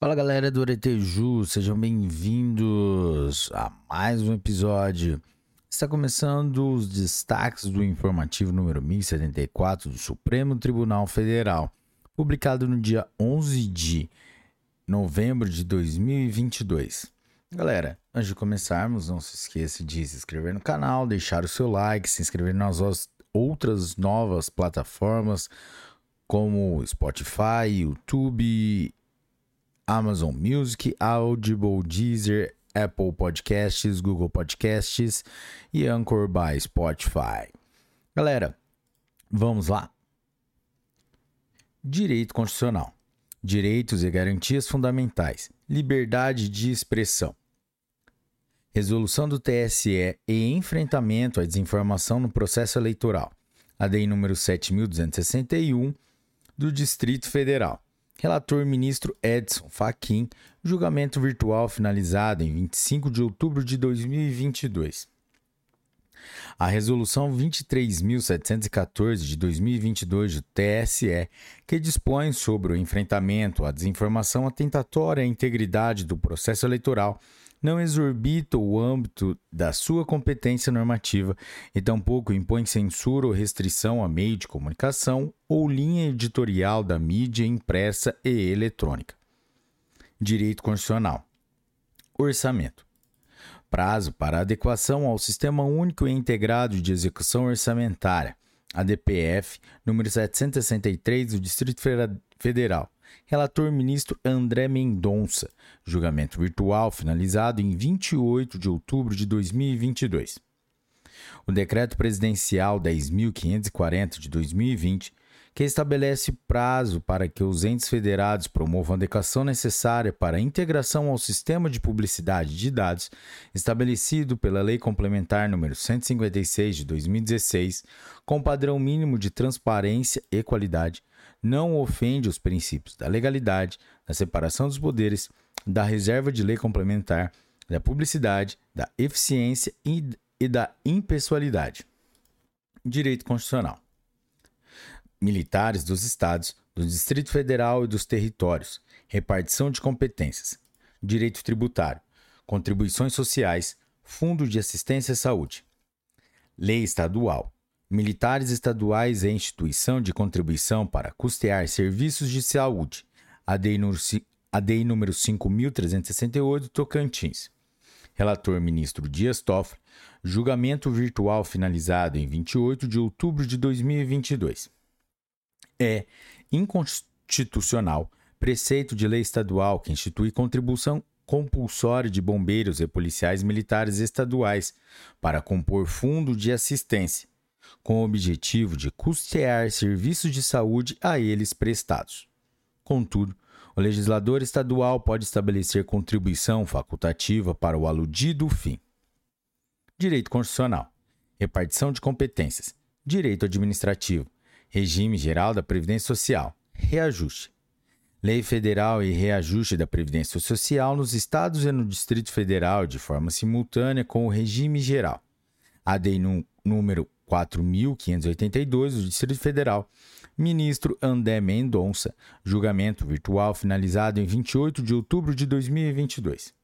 Fala galera do Areteju, sejam bem-vindos a mais um episódio. Está começando os destaques do informativo número 1074 do Supremo Tribunal Federal, publicado no dia 11 de novembro de 2022. Galera, antes de começarmos, não se esqueça de se inscrever no canal, deixar o seu like, se inscrever nas outras novas plataformas como Spotify, YouTube Amazon Music, Audible, Deezer, Apple Podcasts, Google Podcasts e Anchor by Spotify. Galera, vamos lá. Direito Constitucional. Direitos e garantias fundamentais. Liberdade de expressão. Resolução do TSE e enfrentamento à desinformação no processo eleitoral. ADI número 7261 do Distrito Federal. Relator ministro Edson Fachin, julgamento virtual finalizado em 25 de outubro de 2022. A resolução 23.714 de 2022 do TSE, que dispõe sobre o enfrentamento à desinformação atentatória à integridade do processo eleitoral, não exorbita o âmbito da sua competência normativa e tampouco impõe censura ou restrição a meio de comunicação ou linha editorial da mídia impressa e eletrônica. Direito Constitucional. Orçamento. Prazo para adequação ao Sistema Único e Integrado de Execução Orçamentária, ADPF, número 763 do Distrito Federal Relator ministro André Mendonça. Julgamento virtual finalizado em 28 de outubro de 2022. O decreto presidencial 10.540 de 2020, que estabelece prazo para que os entes federados promovam a adequação necessária para a integração ao sistema de publicidade de dados estabelecido pela Lei Complementar nº 156 de 2016, com padrão mínimo de transparência e qualidade, não ofende os princípios da legalidade, da separação dos poderes, da reserva de lei complementar, da publicidade, da eficiência e, da impessoalidade. Direito Constitucional. Militares dos Estados, do Distrito Federal e dos territórios, repartição de competências, direito tributário, contribuições sociais, fundo de assistência à saúde, lei estadual, militares estaduais e instituição de contribuição para custear serviços de saúde, ADI número, ADI número 5.368, Tocantins. Relator ministro Dias Toffoli, julgamento virtual finalizado em 28 de outubro de 2022. É inconstitucional preceito de lei estadual que institui contribuição compulsória de bombeiros e policiais militares estaduais para compor fundo de assistência com o objetivo de custear serviços de saúde a eles prestados. Contudo, o legislador estadual pode estabelecer contribuição facultativa para o aludido fim. Direito Constitucional, repartição de competências, direito administrativo, regime geral da Previdência Social, reajuste. Lei Federal e reajuste da Previdência Social nos estados e no Distrito Federal de forma simultânea com o regime geral. ADI número 4.582 do Distrito Federal, ministro André Mendonça, julgamento virtual finalizado em 28 de outubro de 2022.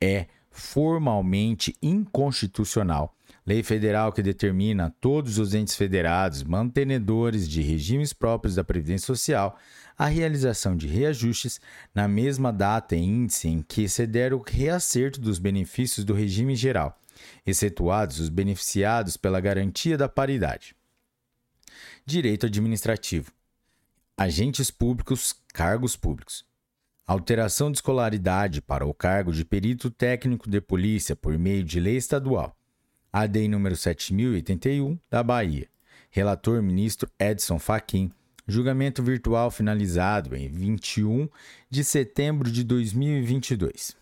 É formalmente inconstitucional lei federal que determina todos os entes federados mantenedores de regimes próprios da Previdência Social a realização de reajustes na mesma data e índice em que se der o reacerto dos benefícios do regime geral excetuados os beneficiados pela garantia da paridade. Direito administrativo. Agentes públicos, cargos públicos. Alteração de escolaridade para o cargo de perito técnico de polícia por meio de lei estadual. ADI número 7081 da Bahia. Relator ministro Edson Fachin. Julgamento virtual finalizado em 21 de setembro de 2022.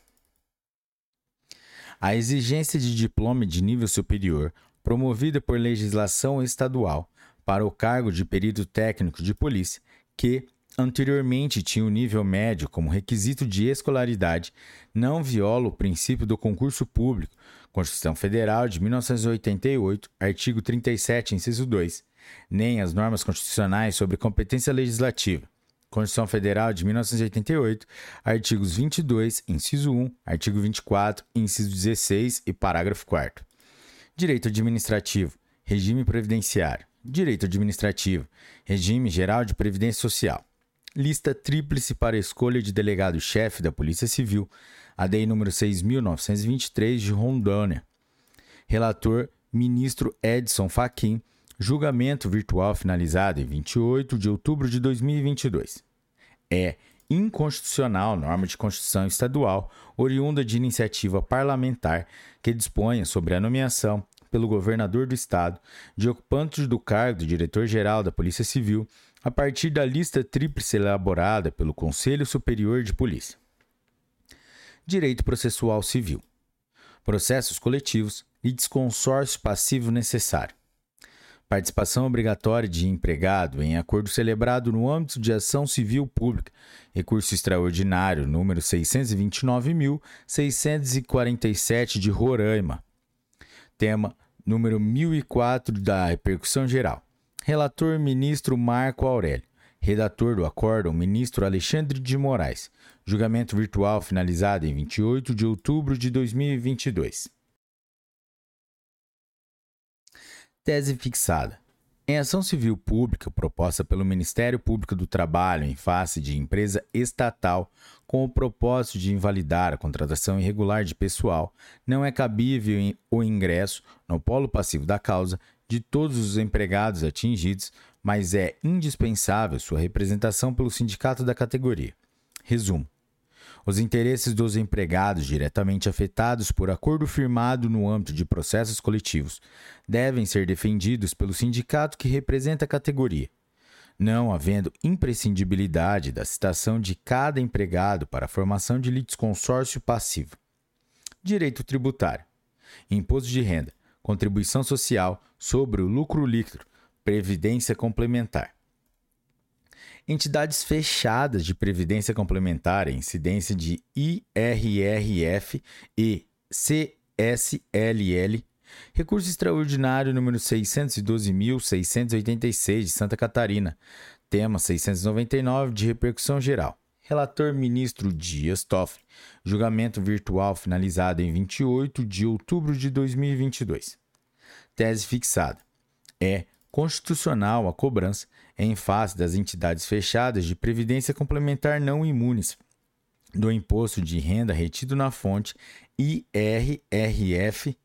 A exigência de diploma de nível superior, promovida por legislação estadual, para o cargo de perito técnico de polícia, que anteriormente tinha o nível médio como requisito de escolaridade, não viola o princípio do concurso público, Constituição Federal de 1988, artigo 37, inciso 2, nem as normas constitucionais sobre competência legislativa, Constituição Federal de 1988, artigos 22, inciso 1, artigo 24, inciso 16 e parágrafo 4 Direito administrativo, regime previdenciário, direito administrativo, regime geral de previdência social. Lista tríplice para escolha de delegado-chefe da Polícia Civil, ADI número 6923 de Rondônia. Relator ministro Edson Fachin, julgamento virtual finalizado em 28 de outubro de 2022. É inconstitucional norma de Constituição estadual oriunda de iniciativa parlamentar que disponha sobre a nomeação pelo governador do estado de ocupantes do cargo de diretor-geral da Polícia Civil a partir da lista tríplice elaborada pelo Conselho Superior de Polícia. Direito processual civil. Processos coletivos e desconsórcio passivo necessário. Participação obrigatória de empregado em acordo celebrado no âmbito de ação civil pública. Recurso extraordinário número 629.647 de Roraima. Tema número 1004 da repercussão geral. Relator ministro Marco Aurélio. Redator do acórdão, ministro Alexandre de Moraes. Julgamento virtual finalizado em 28 de outubro de 2022. Tese fixada. Em ação civil pública proposta pelo Ministério Público do Trabalho em face de empresa estatal com o propósito de invalidar a contratação irregular de pessoal, não é cabível o ingresso no polo passivo da causa de todos os empregados atingidos, mas é indispensável sua representação pelo sindicato da categoria. Resumo: os interesses dos empregados diretamente afetados por acordo firmado no âmbito de processos coletivos devem ser defendidos pelo sindicato que representa a categoria, não havendo imprescindibilidade da citação de cada empregado para a formação de litisconsórcio passivo. Direito tributário: imposto de renda, contribuição social sobre o lucro líquido, previdência complementar. Entidades fechadas de previdência complementar, incidência de IRRF e CSLL, recurso extraordinário número 612.686 de Santa Catarina, tema 699 de repercussão geral. Relator ministro Dias Toffoli. Julgamento virtual finalizado em 28 de outubro de 2022. Tese fixada. É constitucional a cobrança em face das entidades fechadas de previdência complementar não imunes do imposto de renda retido na fonte IRRF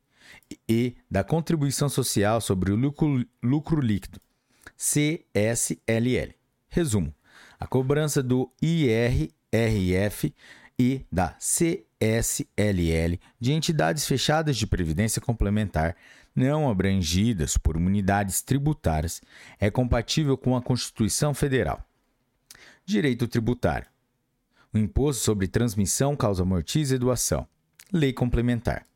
e da contribuição social sobre o lucro, lucro líquido CSLL. Resumo: a cobrança do IRRF e da CSLL de entidades fechadas de previdência complementar não abrangidas por unidades tributárias é compatível com a Constituição Federal. Direito tributário. O imposto sobre transmissão, causa mortis e doação. Lei complementar.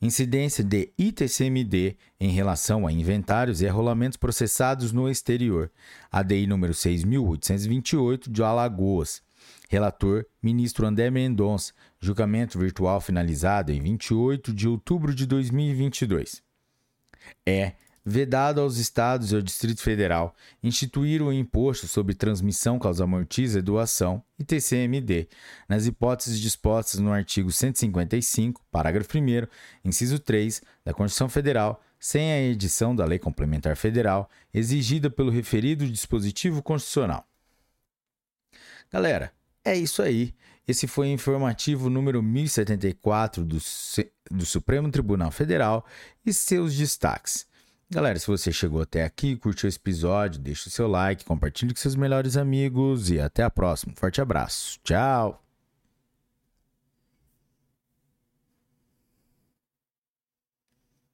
Incidência de ITCMD em relação a inventários e arrolamentos processados no exterior. ADI número 6828 de Alagoas. Relator: Ministro André Mendonça. Julgamento virtual finalizado em 28 de outubro de 2022 é vedado aos estados e ao Distrito Federal instituir o imposto sobre transmissão causa amortiza e doação, ITCMD, nas hipóteses dispostas no artigo 155, parágrafo 1 inciso 3 da Constituição Federal, sem a edição da Lei Complementar Federal exigida pelo referido dispositivo constitucional. Galera, é isso aí. Esse foi o informativo número 1074 do, do Supremo Tribunal Federal e seus destaques. Galera, se você chegou até aqui, curtiu esse episódio, deixa o seu like, compartilhe com seus melhores amigos e até a próxima. Forte abraço. Tchau!